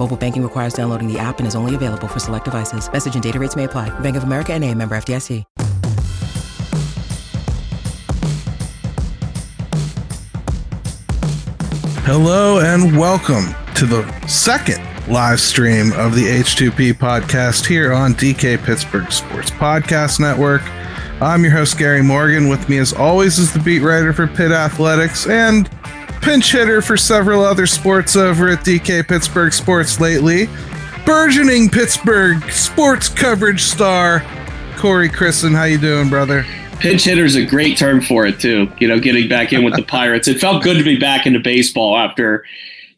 Mobile banking requires downloading the app and is only available for select devices. Message and data rates may apply. Bank of America and a member FDIC. Hello and welcome to the second live stream of the H2P podcast here on DK Pittsburgh Sports Podcast Network. I'm your host, Gary Morgan. With me, as always, is the beat writer for Pitt Athletics and pinch hitter for several other sports over at DK Pittsburgh Sports lately. Burgeoning Pittsburgh sports coverage star, Corey Crisan. How you doing, brother? pinch hitter is a great term for it too. You know, getting back in with the Pirates. It felt good to be back into baseball after,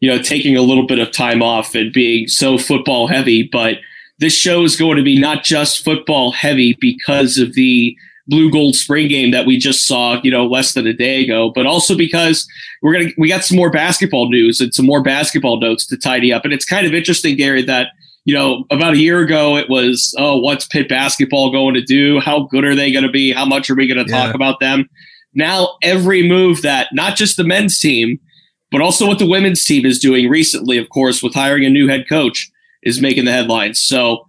you know, taking a little bit of time off and being so football heavy. But this show is going to be not just football heavy because of the blue gold spring game that we just saw, you know, less than a day ago, but also because we're gonna we got some more basketball news and some more basketball notes to tidy up. And it's kind of interesting, Gary, that you know, about a year ago, it was, oh, what's Pitt basketball going to do? How good are they going to be? How much are we going to Yeah. talk about them? Now, every move that not just the men's team, but also what the women's team is doing recently, of course, with hiring a new head coach, is making the headlines. So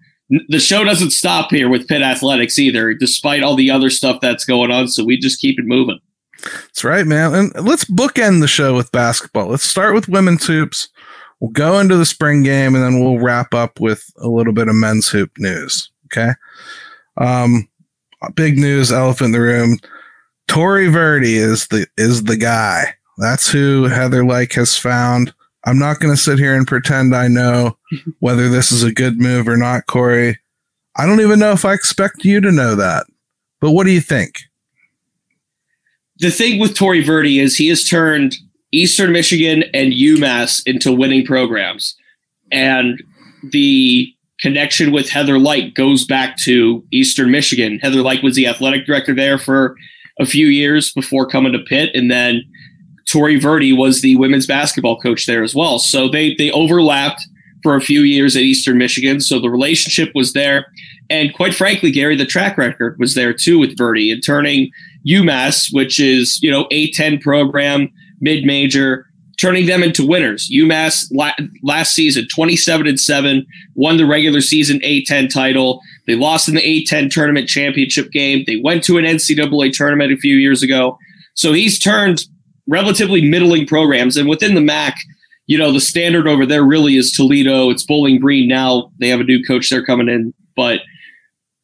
the show doesn't stop here with Pitt athletics either, despite all the other stuff that's going on. So we just keep it moving. That's right, man. And let's bookend the show with basketball. Let's start with women's hoops. We'll go into the spring game and then we'll wrap up with a little bit of men's hoop news. Okay. Um, big news, elephant in the room. Tory Verdi is the is the guy. That's who Heather Lyke has found. I'm not going to sit here and pretend I know whether this is a good move or not, Corey. I don't even know if I expect you to know that. But what do you think? the thing with Tory Verdi is he has turned Eastern Michigan and UMass into winning programs. And the connection with Heather Lyke goes back to Eastern Michigan. Heather Lyke was the athletic director there for a few years before coming to Pitt. And then Tory Verdi was the women's basketball coach there as well. So they they overlapped for a few years at Eastern Michigan. So the relationship was there. And quite frankly, Gary, the track record was there too with Verdi and turning UMass, which is, you know, A10 program, mid major, turning them into winners. UMass la- last season, 27 and 7, won the regular season A10 title. They lost in the A10 tournament championship game. They went to an NCAA tournament a few years ago. So he's turned relatively middling programs. And within the MAC, you know, the standard over there really is Toledo. It's Bowling Green now. They have a new coach there coming in. But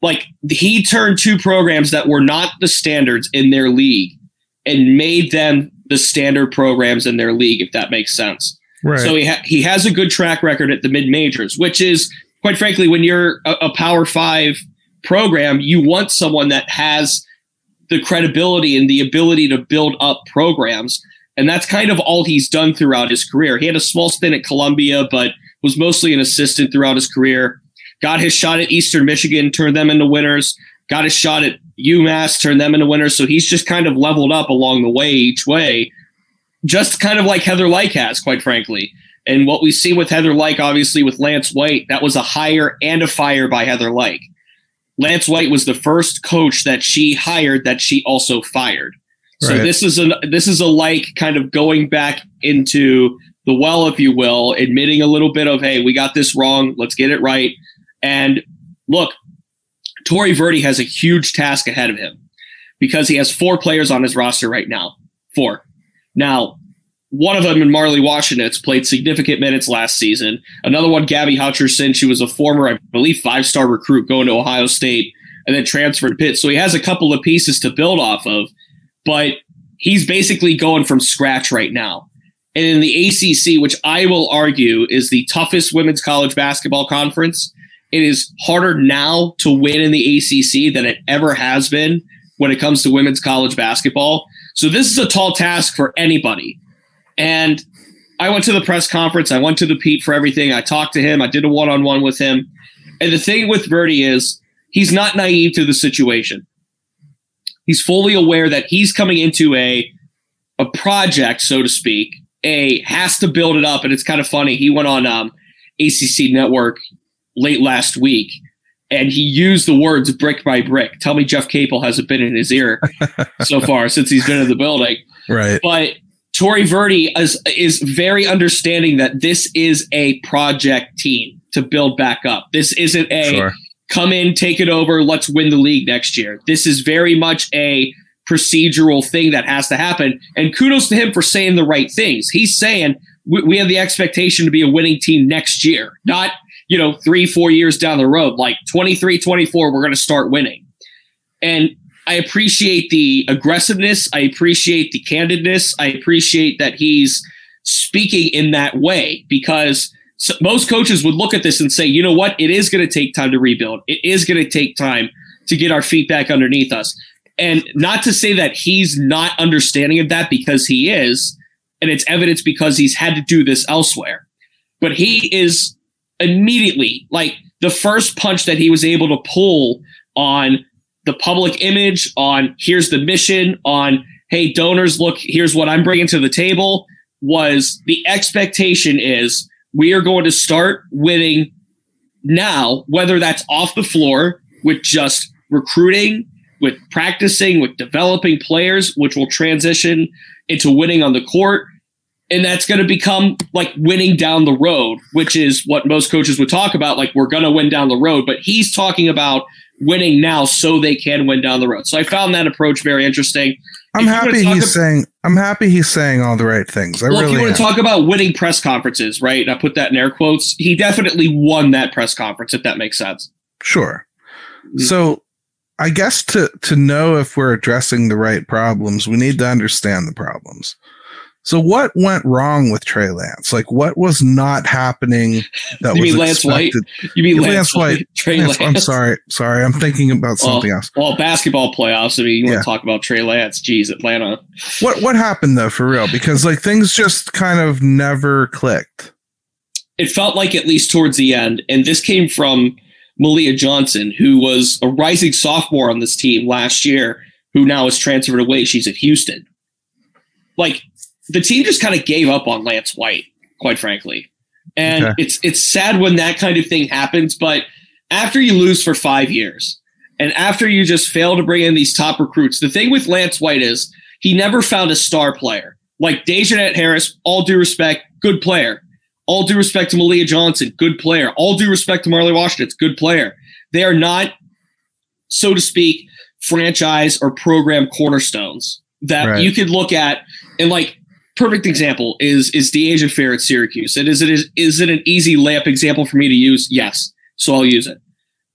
like he turned two programs that were not the standards in their league and made them the standard programs in their league, if that makes sense. Right. So he ha- he has a good track record at the mid majors, which is quite frankly, when you're a, a Power Five program, you want someone that has the credibility and the ability to build up programs, and that's kind of all he's done throughout his career. He had a small stint at Columbia, but was mostly an assistant throughout his career. Got his shot at Eastern Michigan, turned them into winners. Got his shot at UMass, turned them into winners. So he's just kind of leveled up along the way each way just kind of like Heather Lyke has, quite frankly. And what we see with Heather Lyke, obviously with Lance White, that was a hire and a fire by Heather Lyke. Lance White was the first coach that she hired that she also fired. So Right. this is a this is a like kind of going back into the well, if you will, admitting a little bit of hey, we got this wrong, let's get it right. And look, Tory Verdi has a huge task ahead of him because he has four players on his roster right now. Four. Now, one of them in Marley Washington played significant minutes last season. Another one, Gabby Hutcherson. She was a former, I believe, five star recruit going to Ohio State and then transferred to Pitt. So he has a couple of pieces to build off of. but he's basically going from scratch right now. And in the ACC, which I will argue is the toughest women's college basketball conference, it is harder now to win in the ACC than it ever has been when it comes to women's college basketball. So this is a tall task for anybody. And I went to the press conference. I went to the Pete for everything. I talked to him. I did a one on one with him. And the thing with Verdi is he's not naive to the situation. He's fully aware that he's coming into a a project, so to speak. A has to build it up, and it's kind of funny. He went on um, ACC Network late last week, and he used the words brick by brick. Tell me Jeff Capel hasn't been in his ear so far since he's been in the building. Right. But Tory Verdi is is very understanding that this is a project team to build back up. This isn't a sure. come in, take it over, let's win the league next year. This is very much a procedural thing that has to happen. And kudos to him for saying the right things. He's saying we, we have the expectation to be a winning team next year, not you know, three, four years down the road, like 23, 24, we're going to start winning. And I appreciate the aggressiveness. I appreciate the candidness. I appreciate that he's speaking in that way because most coaches would look at this and say, you know what? It is going to take time to rebuild. It is going to take time to get our feet back underneath us. And not to say that he's not understanding of that because he is, and it's evidence because he's had to do this elsewhere. But he is immediately like the first punch that he was able to pull on the public image on here's the mission on hey donors look here's what i'm bringing to the table was the expectation is we are going to start winning now whether that's off the floor with just recruiting with practicing with developing players which will transition into winning on the court and that's going to become like winning down the road, which is what most coaches would talk about. Like we're going to win down the road, but he's talking about winning now so they can win down the road. So I found that approach very interesting. I'm happy he's about, saying. I'm happy he's saying all the right things. I well, really if you want to talk about winning press conferences, right? And I put that in air quotes. He definitely won that press conference, if that makes sense. Sure. Mm-hmm. So I guess to to know if we're addressing the right problems, we need to understand the problems. So what went wrong with Trey Lance? Like what was not happening that you was mean Lance expected? White? You mean Lance, Lance White? Trey Lance, Lance. I'm sorry. Sorry. I'm thinking about something well, else. Well, basketball playoffs. I mean, you yeah. want to talk about Trey Lance. Geez, Atlanta. What what happened though for real? Because like things just kind of never clicked. It felt like at least towards the end, and this came from Malia Johnson, who was a rising sophomore on this team last year, who now is transferred away. She's at Houston. Like the team just kind of gave up on Lance White, quite frankly. And okay. it's it's sad when that kind of thing happens, but after you lose for five years and after you just fail to bring in these top recruits, the thing with Lance White is he never found a star player. Like Dayshanette Harris, all due respect, good player. All due respect to Malia Johnson, good player. All due respect to Marley Washington, good player. They are not, so to speak, franchise or program cornerstones that right. you could look at and like perfect example is is Dyaisha Fair at Syracuse. And is it is, is it an easy layup example for me to use? Yes. So I'll use it.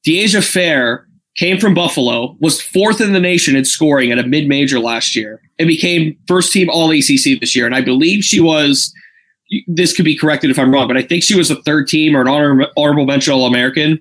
Dyaisha Fair came from Buffalo, was fourth in the nation in scoring at a mid-major last year, and became first team all ACC this year. And I believe she was this could be corrected if I'm wrong, but I think she was a third team or an honor, honorable mention All American.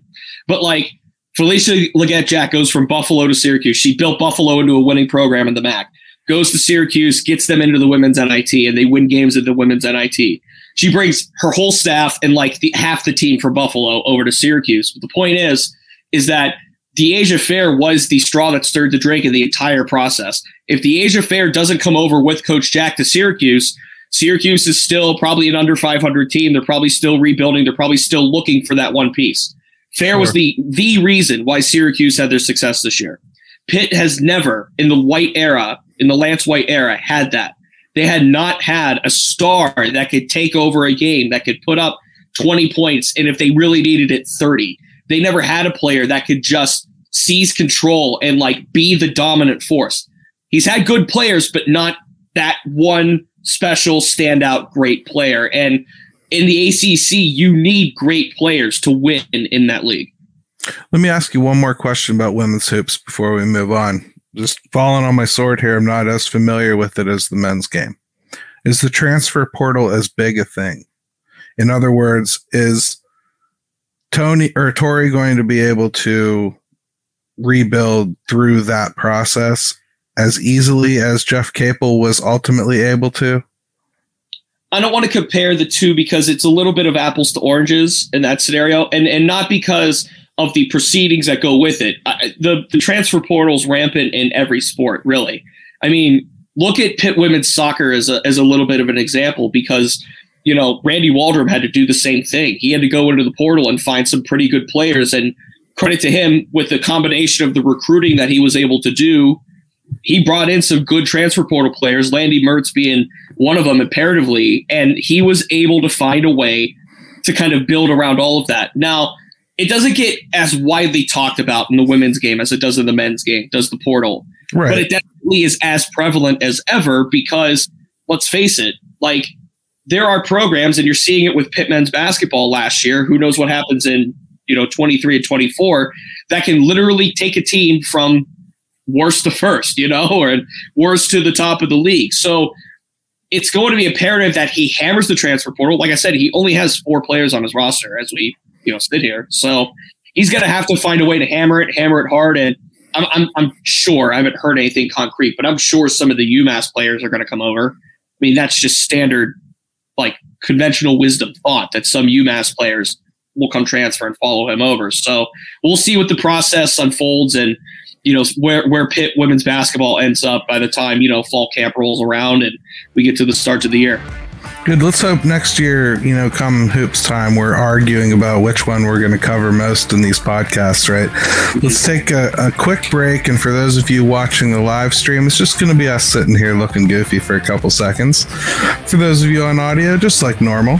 But like Felicia Legette-Jack goes from Buffalo to Syracuse. She built Buffalo into a winning program in the MAC goes to Syracuse, gets them into the women's NIT, and they win games at the women's NIT. She brings her whole staff and like the, half the team for Buffalo over to Syracuse. But the point is, is that Dyaisha Fair was the straw that stirred the drink in the entire process. If Dyaisha Fair doesn't come over with Coach Jack to Syracuse, Syracuse is still probably an under 500 team. They're probably still rebuilding. They're probably still looking for that one piece. Fair sure. was the the reason why Syracuse had their success this year. Pitt has never, in the white era, in the Lance White era had that. They had not had a star that could take over a game, that could put up 20 points, and if they really needed it, 30. They never had a player that could just seize control and like be the dominant force. He's had good players, but not that one special standout great player. And in the ACC, you need great players to win in that league. Let me ask you one more question about women's hoops before we move on just falling on my sword here. I'm not as familiar with it as the men's game. Is the transfer portal as big a thing? In other words, is Tony or Tory going to be able to rebuild through that process as easily as Jeff Capel was ultimately able to? I don't want to compare the two because it's a little bit of apples to oranges in that scenario, and and not because of the proceedings that go with it. I, the the transfer portal's rampant in every sport, really. I mean, look at Pitt women's soccer as a as a little bit of an example because you know Randy Waldrum had to do the same thing. He had to go into the portal and find some pretty good players, and credit to him with the combination of the recruiting that he was able to do he brought in some good transfer portal players, Landy Mertz being one of them imperatively, and he was able to find a way to kind of build around all of that. Now, it doesn't get as widely talked about in the women's game as it does in the men's game, does the portal. Right. But it definitely is as prevalent as ever because let's face it, like there are programs, and you're seeing it with Pitt men's basketball last year. Who knows what happens in you know 23 and 24 that can literally take a team from worst to first, you know, or worst to the top of the league. So it's going to be imperative that he hammers the transfer portal. Like I said, he only has four players on his roster as we, you know, sit here. So he's going to have to find a way to hammer it, hammer it hard. And I'm, I'm, I'm sure I haven't heard anything concrete, but I'm sure some of the UMass players are going to come over. I mean, that's just standard, like conventional wisdom thought that some UMass players will come transfer and follow him over. So we'll see what the process unfolds and you know where where Pitt women's basketball ends up by the time you know fall camp rolls around and we get to the start of the year. Good. Let's hope next year, you know, come hoops time, we're arguing about which one we're going to cover most in these podcasts, right? Let's take a, a, quick break. And for those of you watching the live stream, it's just going to be us sitting here looking goofy for a couple seconds. For those of you on audio, just like normal.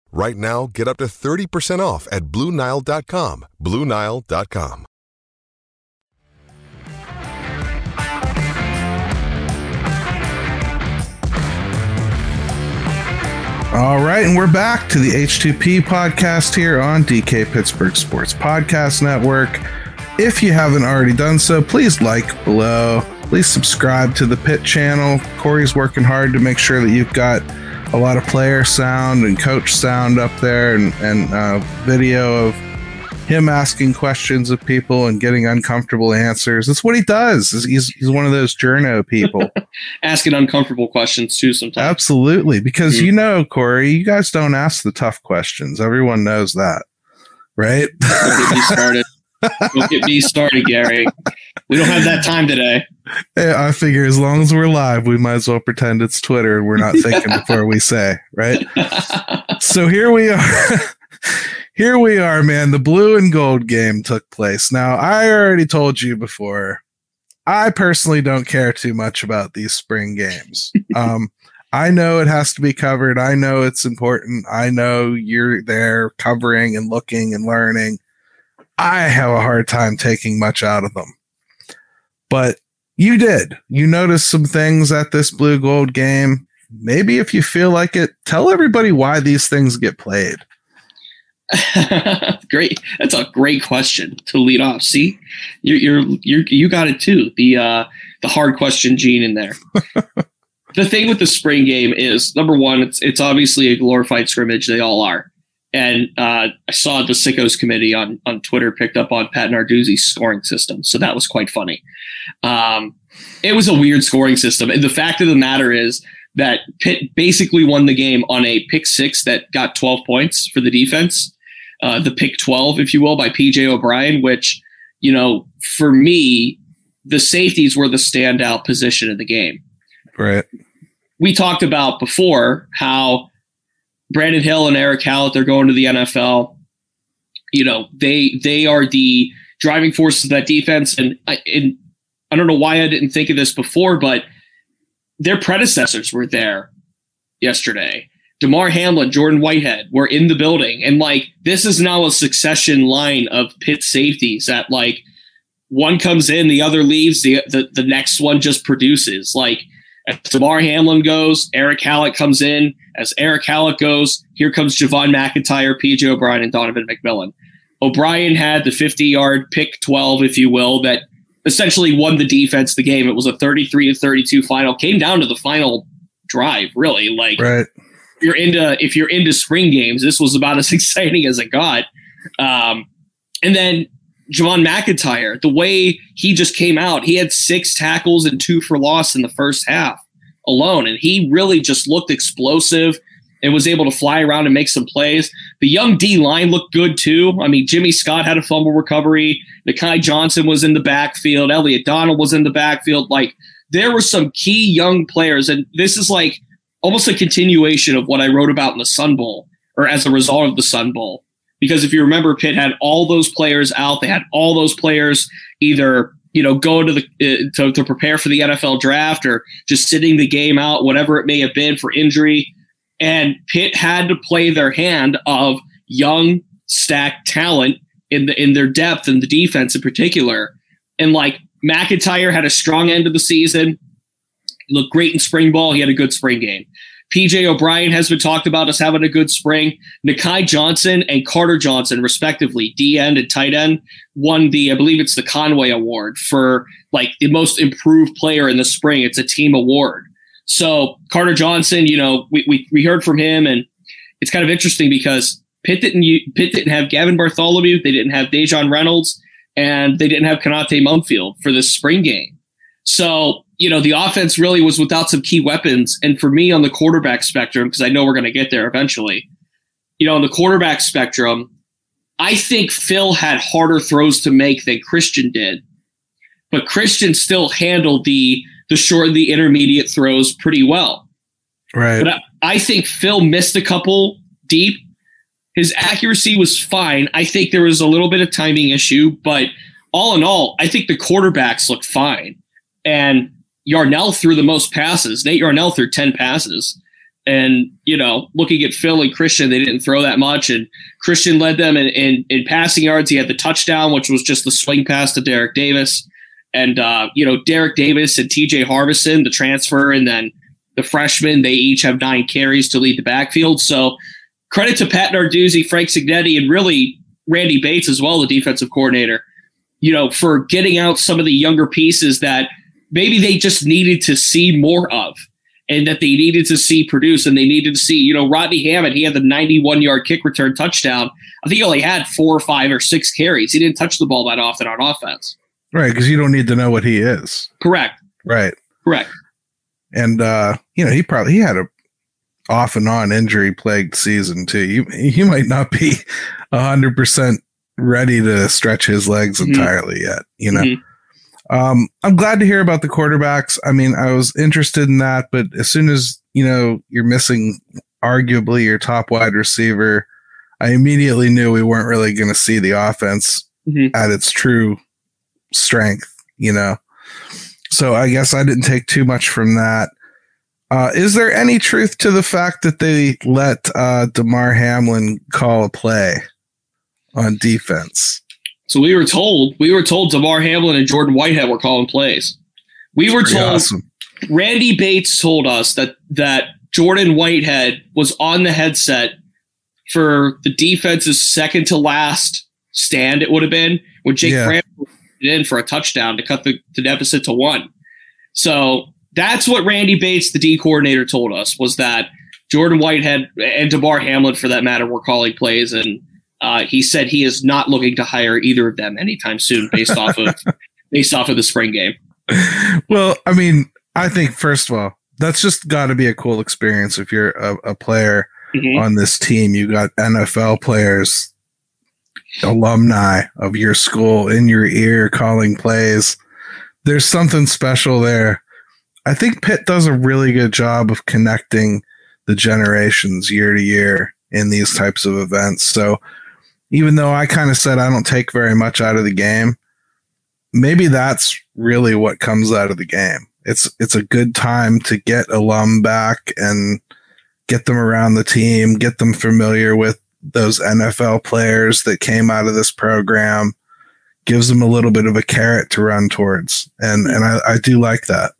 Right now, get up to 30% off at Bluenile.com. Bluenile.com. All right, and we're back to the H2P podcast here on DK Pittsburgh Sports Podcast Network. If you haven't already done so, please like below. Please subscribe to the Pit channel. Corey's working hard to make sure that you've got a lot of player sound and coach sound up there and, and uh, video of him asking questions of people and getting uncomfortable answers. That's what he does. He's, he's one of those journo people. asking uncomfortable questions too sometimes. Absolutely. Because mm-hmm. you know, Corey, you guys don't ask the tough questions. Everyone knows that. Right? Don't get me started. don't get me started, Gary. We don't have that time today. Yeah, I figure as long as we're live, we might as well pretend it's Twitter and we're not thinking before we say, right? so here we are. here we are, man. The blue and gold game took place. Now, I already told you before, I personally don't care too much about these spring games. Um, I know it has to be covered. I know it's important. I know you're there covering and looking and learning. I have a hard time taking much out of them. But you did. You noticed some things at this blue gold game. Maybe if you feel like it, tell everybody why these things get played. great. That's a great question to lead off. See, you're, you're, you're you got it too. The, uh, the hard question gene in there. the thing with the spring game is number one, it's, it's obviously a glorified scrimmage. They all are. And uh, I saw the Sickos committee on, on Twitter picked up on Pat Narduzzi's scoring system. So that was quite funny. Um, it was a weird scoring system. And the fact of the matter is that Pitt basically won the game on a pick six that got 12 points for the defense. Uh, the pick 12, if you will, by PJ O'Brien, which, you know, for me, the safeties were the standout position in the game. Right. We talked about before how Brandon Hill and Erick Hallett, they're going to the NFL. You know, they they are the driving forces of that defense. And I, and I don't know why I didn't think of this before, but their predecessors were there yesterday. Damar Hamlin, Jordan Whitehead were in the building. And like this is now a succession line of Pitt safeties that like one comes in, the other leaves, the the, the next one just produces. Like as Damar Hamlin goes, Erick Hallett comes in. As Erick Hallett goes, here comes Javon McIntyre, PJ O'Brien, and Donovan McMillan. O'Brien had the 50 yard pick 12, if you will, that essentially won the defense the game. It was a 33 to 32 final. Came down to the final drive, really. Like right. if you're into if you're into spring games, this was about as exciting as it got. Um, and then Javon McIntyre, the way he just came out, he had six tackles and two for loss in the first half alone. And he really just looked explosive and was able to fly around and make some plays. The young D line looked good too. I mean, Jimmy Scott had a fumble recovery. Nahki Johnson was in the backfield. Elliot Donald was in the backfield. Like there were some key young players. And this is like almost a continuation of what I wrote about in the Sun Bowl or as a result of the Sun Bowl because if you remember, Pitt had all those players out. They had all those players either you know go to the uh, to, to prepare for the NFL draft or just sitting the game out, whatever it may have been for injury. And Pitt had to play their hand of young stacked talent in the in their depth and the defense in particular. And like McIntyre had a strong end of the season, looked great in spring ball. He had a good spring game. PJ O'Brien has been talked about as having a good spring. Nahki Johnson and Carter Johnson, respectively, D end and tight end, won the, I believe it's the Conway Award for like the most improved player in the spring. It's a team award. So Carter Johnson, you know, we, we, we heard from him and it's kind of interesting because Pitt didn't, Pitt didn't have Gavin Bartholomew. They didn't have Daejon Reynolds and they didn't have Konata Mumpfield for this spring game. So you know, the offense really was without some key weapons. And for me on the quarterback spectrum, because I know we're going to get there eventually, you know, on the quarterback spectrum, I think Phil had harder throws to make than Christian did. But Christian still handled the the short the intermediate throws pretty well. Right. But I, I think Phil missed a couple deep. His accuracy was fine. I think there was a little bit of timing issue, but all in all, I think the quarterbacks looked fine. And Yarnell threw the most passes. Nate Yarnell threw 10 passes. And, you know, looking at Phil and Christian, they didn't throw that much. And Christian led them in, in, in passing yards. He had the touchdown, which was just the swing pass to Derek Davis. And, uh, you know, Derek Davis and TJ Harbison, the transfer, and then the freshman, they each have nine carries to lead the backfield. So credit to Pat Narduzzi, Frank Cignetti, and really Randy Bates as well, the defensive coordinator, you know, for getting out some of the younger pieces that – maybe they just needed to see more of and that they needed to see produce and they needed to see, you know, Rodney Hammond, he had the 91 yard kick return touchdown. I think he only had four or five or six carries. He didn't touch the ball that often on offense. Right. Cause you don't need to know what he is. Correct. Right. Correct. And, uh, you know, he probably, he had a off and on injury plagued season too. You, he might not be a hundred percent ready to stretch his legs mm-hmm. entirely yet, you know? Mm-hmm. Um, I'm glad to hear about the quarterbacks. I mean, I was interested in that, but as soon as you know you're missing arguably your top wide receiver, I immediately knew we weren't really going to see the offense mm-hmm. at its true strength. You know, so I guess I didn't take too much from that. Uh, is there any truth to the fact that they let uh, Damar Hamlin call a play on defense? So we were told we were told Damar Hamlin and Jordan Whitehead were calling plays. We were told awesome. Randy Bates told us that that Jordan Whitehead was on the headset for the defense's second to last stand. It would have been when Jake yeah. in for a touchdown to cut the, the deficit to one. So that's what Randy Bates, the D coordinator, told us was that Jordan Whitehead and Damar Hamlin, for that matter, were calling plays, and uh, he said he is not looking to hire either of them anytime soon, based off of based off of the spring game. Well, I mean, I think first of all, that's just got to be a cool experience if you're a, a player mm-hmm. on this team. You got NFL players, alumni of your school in your ear calling plays. There's something special there I think Pitt does a really good job of connecting the generations year to year in these types of events. So even though I kind of said I don't take very much out of the game, maybe that's really what comes out of the game. It's it's a good time to get alum back and get them around the team, get them familiar with those NFL players that came out of this program, gives them a little bit of a carrot to run towards. And and I, I do like that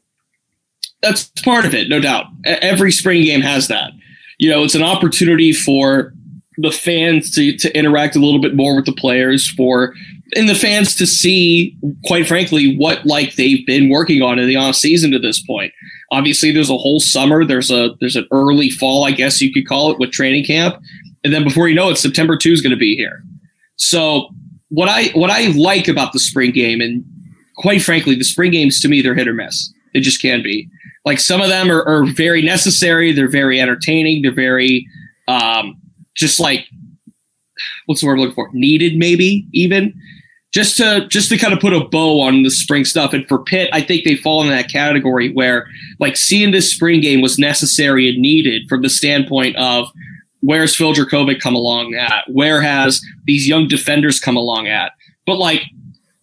that's part of it, no doubt. Every spring game has that. You know, it's an opportunity for the fans to, to interact a little bit more with the players, for and the fans to see, quite frankly, what like they've been working on in the off season to this point. Obviously, there's a whole summer. There's a there's an early fall, I guess you could call it, with training camp, and then before you know it, September two is going to be here. So what I what I like about the spring game, and quite frankly, the spring games to me they're hit or miss. They just can be like some of them are, are very necessary. They're very entertaining. They're very um, just like what's the word I'm looking for? Needed, maybe even just to just to kind of put a bow on the spring stuff. And for Pitt, I think they fall in that category where like seeing this spring game was necessary and needed from the standpoint of where's Phil Jurkovec come along at? Where has these young defenders come along at? But like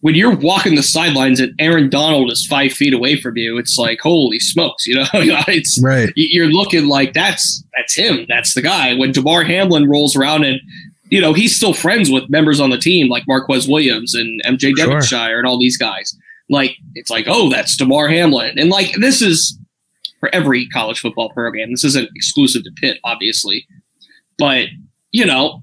when you're walking the sidelines and Aaron Donald is five feet away from you, it's like holy smokes, you know, it's right. You're looking like that's that's him, that's the guy. When Damar Hamlin rolls around and you know he's still friends with members on the team like Marquez Williams and MJ sure. Devonshire and all these guys. Like it's like oh that's Damar Hamlin, and like this is for every college football program. This isn't exclusive to Pitt, obviously, but you know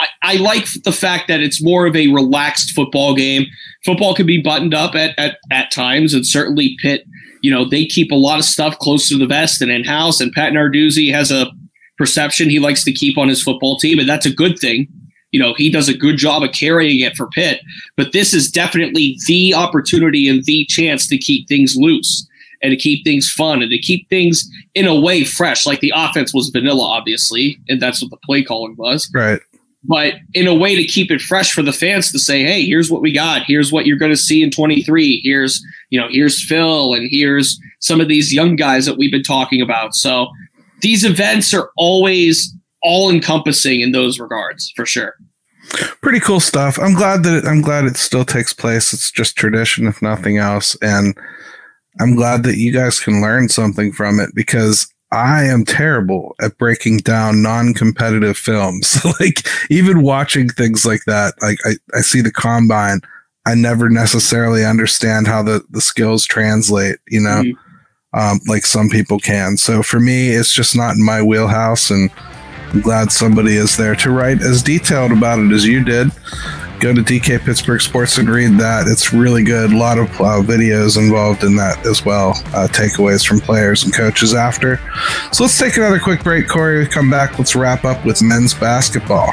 I, I, like the fact that it's more of a relaxed football game. Football can be buttoned up at, at, at times, and certainly Pitt, you know, they keep a lot of stuff close to the vest and in house. And Pat Narduzzi has a perception he likes to keep on his football team, and that's a good thing. You know, he does a good job of carrying it for Pitt, but this is definitely the opportunity and the chance to keep things loose and to keep things fun and to keep things in a way fresh. Like the offense was vanilla, obviously, and that's what the play calling was. Right but in a way to keep it fresh for the fans to say, hey, here's what we got. Here's what you're going to see in 23. Here's, you know, here's Phil and here's some of these young guys that we've been talking about. So these events are always all encompassing in those regards for sure. Pretty cool stuff. I'm glad that it, I'm glad it still takes place. It's just tradition, if nothing else. And I'm glad that you guys can learn something from it because I am terrible at breaking down non-competitive films. like even watching things like that, like I, I see the combine, I never necessarily understand how the, the skills translate, you know, mm-hmm. um, like some people can. So for me, it's just not in my wheelhouse and I'm glad somebody is there to write as detailed about it as you did go to DK Pittsburgh Sports and read that. It's really good. A lot of uh, videos involved in that as well. Uh, takeaways from players and coaches after. So let's take another quick break, Corey. Come back. Let's wrap up with men's basketball.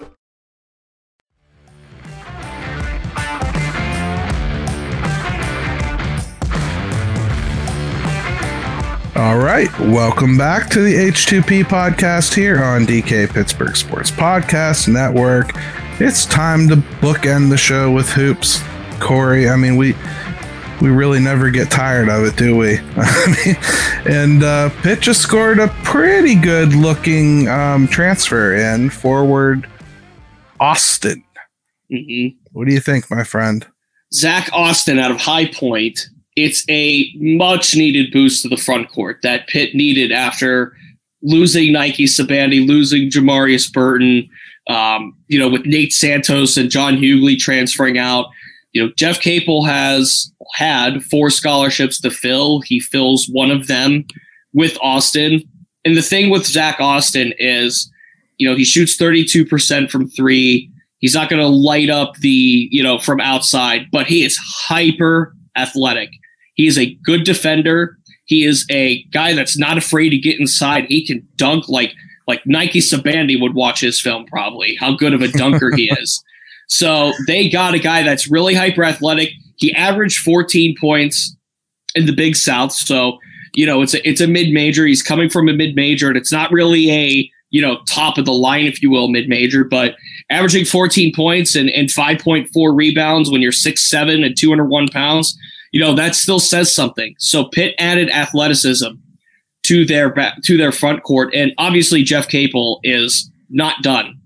All right, welcome back to the H2P podcast here on DK Pittsburgh Sports Podcast Network. It's time to bookend the show with hoops. Corey, I mean, we we really never get tired of it, do we? I mean, and uh, Pitt just scored a pretty good looking um, transfer in forward Austin. Mhm. What do you think, my friend? Zack Austin out of High Point. It's a much needed boost to the front court that Pitt needed after losing Nike Sibande, losing Jamarius Burton, um, you know, with Nate Santos and John Hughley transferring out. You know, Jeff Capel has had four scholarships to fill. He fills one of them with Austin. And the thing with Zack Austin is, you know, he shoots 32% from three. He's not going to light up the, you know, from outside, but he is hyper athletic. He is a good defender. He is a guy that's not afraid to get inside. He can dunk like like Nike Sibande would watch his film probably. How good of a dunker he is. So they got a guy that's really hyper athletic. He averaged 14 points in the Big South. So, you know, it's a it's a mid major. He's coming from a mid major, and it's not really a you know top of the line, if you will, mid major, but averaging 14 points and, and 5.4 rebounds when you're six seven and 201 pounds, you know, that still says something. So Pitt added athleticism to their back to their front court. And obviously Jeff Capel is not done,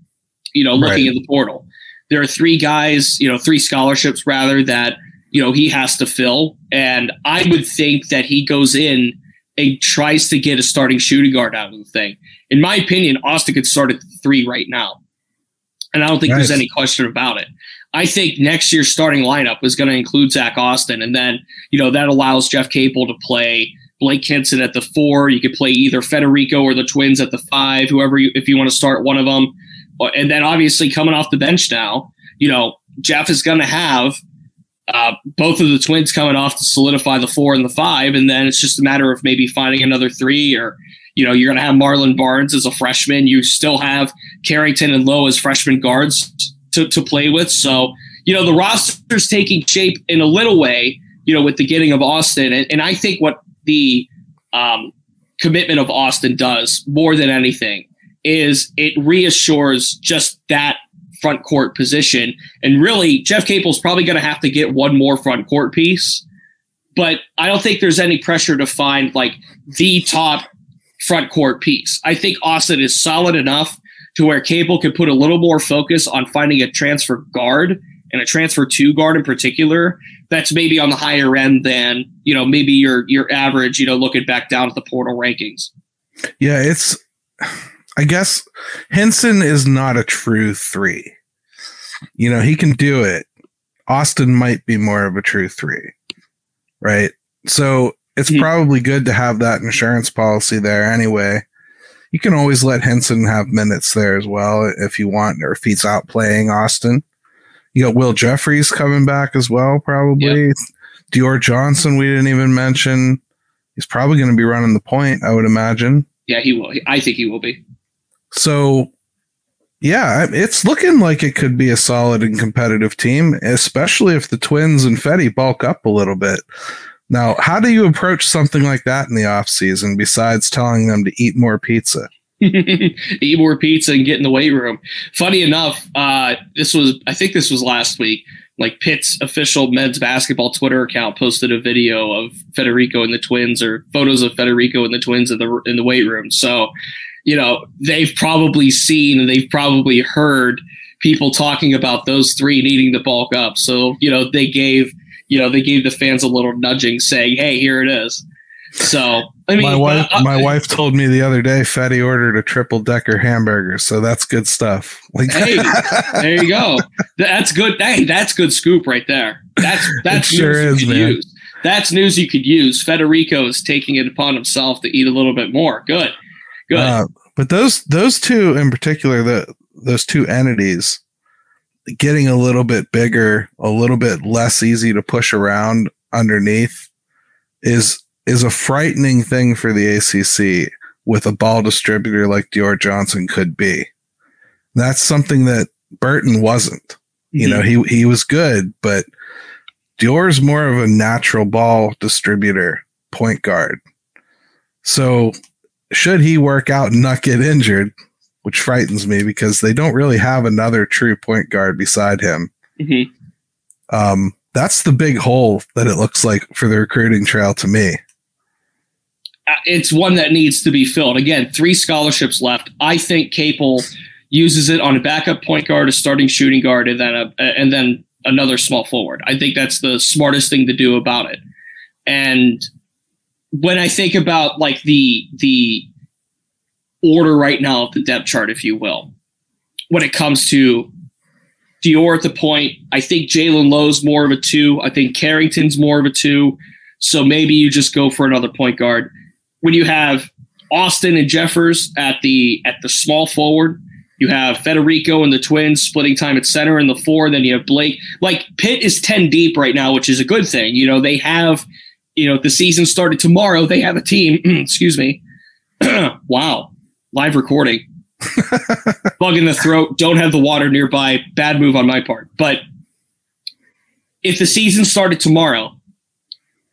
you know, looking Right. in the portal. There are three guys, you know, three scholarships rather that, you know, he has to fill. And I would think that he goes in and tries to get a starting shooting guard out of the thing. In my opinion, Austin could start at three right now. And I don't think Nice. there's any question about it. I think next year's starting lineup is going to include Zack Austin. And then, you know, that allows Jeff Capel to play Blake Hinson at the four. You could play either Federiko or the Twins at the five, whoever you, if you want to start one of them. And then obviously coming off the bench now, you know, Jeff is going to have uh, both of the Twins coming off to solidify the four and the five. And then it's just a matter of maybe finding another three or, you know, you're going to have Marlon Barnes as a freshman. You still have Carrington and Lowe as freshman guards to, to play with. So, you know, the roster's taking shape in a little way, you know, with the getting of Austin. And, and I think what the um, commitment of Austin does more than anything is it reassures just that front court position. And really, Jeff Capel's probably going to have to get one more front court piece. But I don't think there's any pressure to find like the top front court piece. I think Austin is solid enough to where Capel can put a little more focus on finding a transfer guard and a transfer two guard in particular that's maybe on the higher end than you know maybe your your average you know looking back down at the portal rankings Yeah, it's. I guess Hinson is not a true three. You know, he can do it. Austin might be more of a true three, right? So it's Mhm. probably good to have that insurance policy there anyway. You can always let Hinson have minutes there as well if you want, or if he's out playing Austin. You got Will Jeffress coming back as well, probably. Dior Johnson, we didn't even mention. He's probably going to be running the point, I would imagine. yeah he will i think he will be So, yeah, it's looking like it could be a solid and competitive team, especially if the Twins and Fetty bulk up a little bit. Now, how do you approach something like that in the off season besides telling them to eat more pizza? eat more pizza and get in the weight room. Funny enough, uh, this was I think this was last week. Like Pitt's official men's basketball Twitter account posted a video of Federiko and the Twins, or photos of Federiko and the Twins in the in the weight room. So, you know, they've probably seen and they've probably heard people talking about those three needing to bulk up. So, you know, they gave you know they gave the fans a little nudging, saying, "Hey, here it is." So, I mean, my wife, uh, my wife told me the other day Fatty ordered a triple decker hamburger, so that's good stuff. Like, hey, there you go. That's good. Hey, that's good scoop right there. That's that's sure news you is, man. use. that's news you could use. Federiko is taking it upon himself to eat a little bit more. Good, good. Uh, but those those two in particular, the those two entities, getting a little bit bigger, a little bit less easy to push around underneath, is is a frightening thing for the ACC with a ball distributor like Dior Johnson could be. That's something that Burton wasn't. Mm-hmm. You know, he he was good, but Dior's more of a natural ball distributor, point guard. So should he work out and not get injured, which frightens me because they don't really have another true point guard beside him. Mm-hmm. Um, that's the big hole that it looks like for the recruiting trail to me. Uh, it's one that needs to be filled. Again, three scholarships left. I think Capel uses it on a backup point guard, a starting shooting guard, and then a, and then another small forward. I think that's the smartest thing to do about it. And when I think about like the the order right now of the depth chart, if you will, when it comes to Dior at the point, I think Jaland Lowe's more of a two. I think Carrington's more of a two. So maybe you just go for another point guard. When you have Austin and Jeffress at the at the small forward, you have Federiko and the twins splitting time at center in the four. Then you have Blake. Like Pitt is 10 deep right now, which is a good thing. You know, they have, you know, the season started tomorrow. They have a team. excuse me. wow. Live recording. Bug in the throat. Don't have the water nearby. Bad move on my part. But if the season started tomorrow,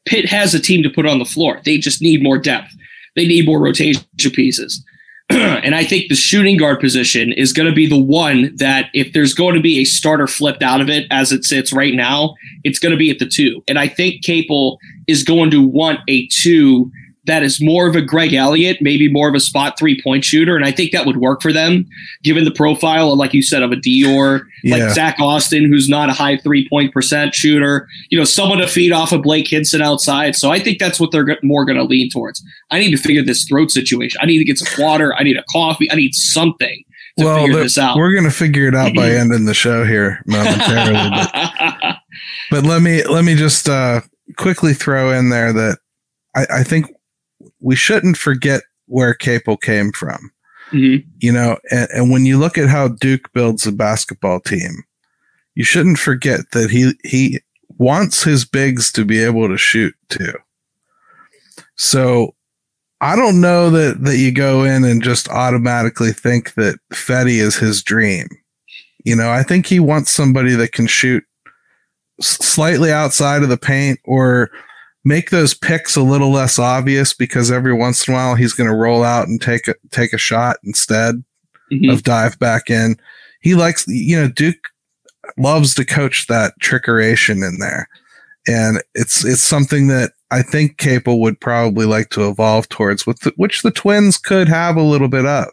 Pitt has a team to put on the floor. They just need more depth. They need more rotation pieces. and I think the shooting guard position is going to be the one that if there's going to be a starter flipped out of it as it sits right now, it's going to be at the two. And I think Capel is going to want a two that is more of a Greg Elliott, maybe more of a spot three point shooter. And I think that would work for them, given the profile, of, like you said, of a Dior, yeah. like Zack Austin, who's not a high three point percent shooter, you know, someone to feed off of Blake Hinson outside. So I think that's what they're more going to lean towards. I need to figure this throat situation. I need to get some water. I need a coffee. I need something. To well, figure this out. we're going to figure it out by ending the show here momentarily. but, but let me let me just uh, quickly throw in there that I, I think we shouldn't forget where Capel came from. Mm-hmm. You know, and, and when you look at how Duke builds a basketball team, you shouldn't forget that he he wants his bigs to be able to shoot too. So I don't know that that you go in and just automatically think that Fetty is his dream. You know, I think he wants somebody that can shoot slightly outside of the paint or make those picks a little less obvious because every once in a while he's going to roll out and take a take a shot instead mm-hmm. of dive back in. He likes, you know, Duke loves to coach that trickeration in there, and it's it's something that I think Capel would probably like to evolve towards, with the, which the Twins could have a little bit of.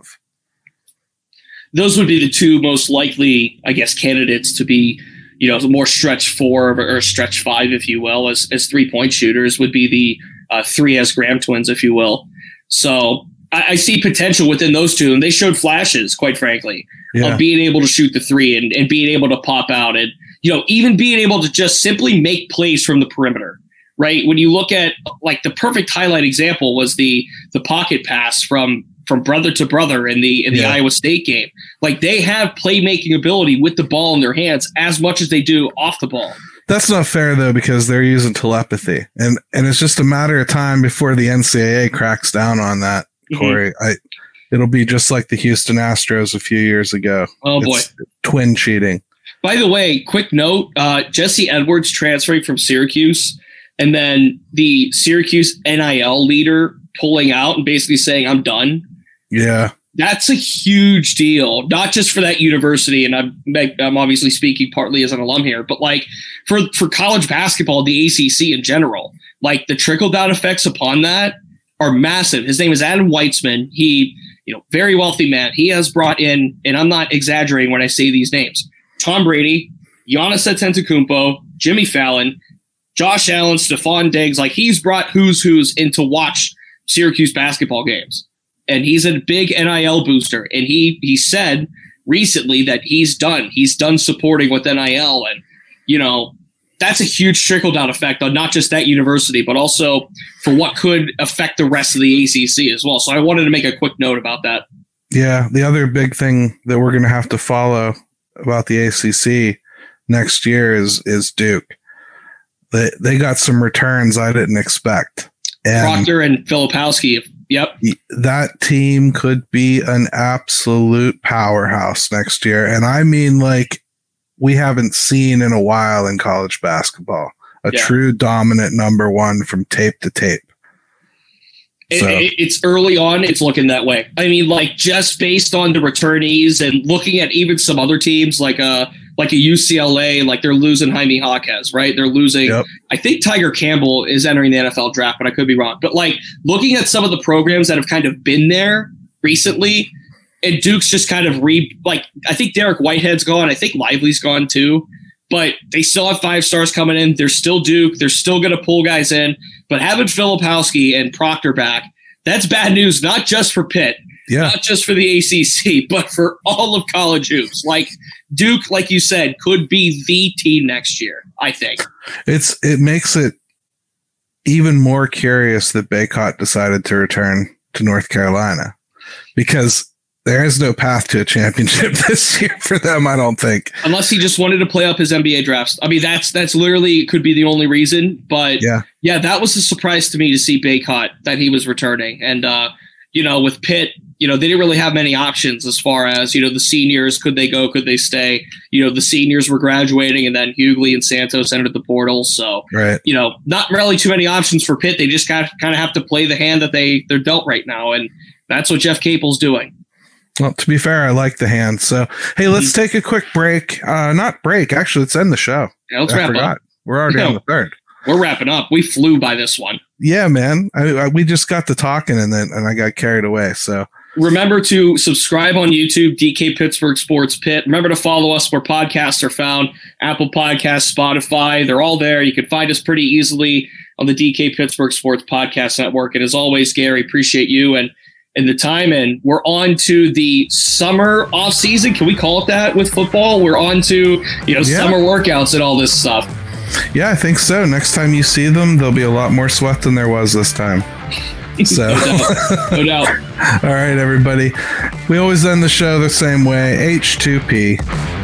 Those would be the two most likely, I guess, candidates to be you know, more stretch four or stretch five, if you will, as, as three point shooters would be the uh, Diaz Graham twins, if you will. So I, I, see potential within those two, and they showed flashes, quite frankly, yeah. of being able to shoot the three and, and being able to pop out and, you know, even being able to just simply make plays from the perimeter. Right. When you look at like the perfect highlight example was the the pocket pass from from brother to brother in the in the yeah. Iowa State game. Like they have playmaking ability with the ball in their hands as much as they do off the ball. That's not fair though because they're using telepathy, and and it's just a matter of time before the NCAA cracks down on that. Mm-hmm. Corey, I it'll be just like the Houston Astros a few years ago. Oh boy, it's twin cheating. By the way, quick note: uh, Jesse Edwards transferring from Syracuse, and then the Syracuse NIL leader pulling out and basically saying, "I'm done." Yeah. That's a huge deal, not just for that university. And I'm, I'm obviously speaking partly as an alum here, but like for, for college basketball, the ACC in general, like the trickle down effects upon that are massive. His name is Adam Weitzman. He, you know, very wealthy man. He has brought in, and I'm not exaggerating when I say these names Tom Brady, Giannis Antetokounmpo, Jimmy Fallon, Josh Allen, Stefon Diggs. Like he's brought who's who's in to watch Syracuse basketball games and he's a big NIL booster. And he he said recently that he's done. He's done supporting with NIL, and you know that's a huge trickle down effect on not just that university, but also for what could affect the rest of the ACC as well. So I wanted to make a quick note about that. Yeah, the other big thing that we're going to have to follow about the ACC next year is is Duke. They they got some returns I didn't expect. And Proctor and Filipowski. Yep. That team could be an absolute powerhouse next year. And I mean like we haven't seen in a while in college basketball. A yeah. true dominant number one from tape to tape. So. It, it's early on. It's looking that way. I mean, like just based on the returnees and looking at even some other teams like a uh, like a UCLA, like they're losing Jaime Jaquez, right? They're losing. Yep. I think Tiger Campbell is entering the NFL draft, but I could be wrong. But like looking at some of the programs that have kind of been there recently, and Duke's just kind of re like I think Dariq Whitehead's gone. I think Lively's gone too. But they still have five stars coming in. They're still Duke. They're still going to pull guys in. But having Filipowski and Proctor back, that's bad news, not just for Pitt, yeah. not just for the ACC, but for all of college hoops. Like Duke, like you said, could be the team next year. I think it's it makes it even more curious that Bacot decided to return to North Carolina because there is no path to a championship this year for them. I don't think, unless he just wanted to play up his NBA drafts. I mean, that's that's literally could be the only reason. But yeah, yeah, that was a surprise to me to see Bacot that he was returning, and uh, you know, with Pitt, you know, they didn't really have many options as far as you know the seniors could they go, could they stay? You know, the seniors were graduating, and then Hugley and Santos entered the portal, so right. you know, not really too many options for Pitt. They just got kind of have to play the hand that they they're dealt right now, and that's what Jeff Capel's doing. Well, to be fair, I like the hand. So, hey, let's mm-hmm. take a quick break. Uh, not break, actually, let's end the show. Yeah, let's I wrap forgot. up. We're already no, on the third. We're wrapping up. We flew by this one. Yeah, man. I, I, we just got to talking and then and I got carried away. So remember to subscribe on YouTube, DK Pittsburgh Sports Pit. Remember to follow us where podcasts are found Apple Podcasts, Spotify. They're all there. You can find us pretty easily on the DK Pittsburgh Sports Podcast Network. And as always, Gary, appreciate you and and the time and we're on to the summer off season can we call it that with football? We're on to you know yeah. summer workouts and all this stuff. Yeah i think so. Next time you see them there'll be a lot more sweat than there was this time. So. No doubt, no doubt. all right everybody. We always end the show the same way. H2p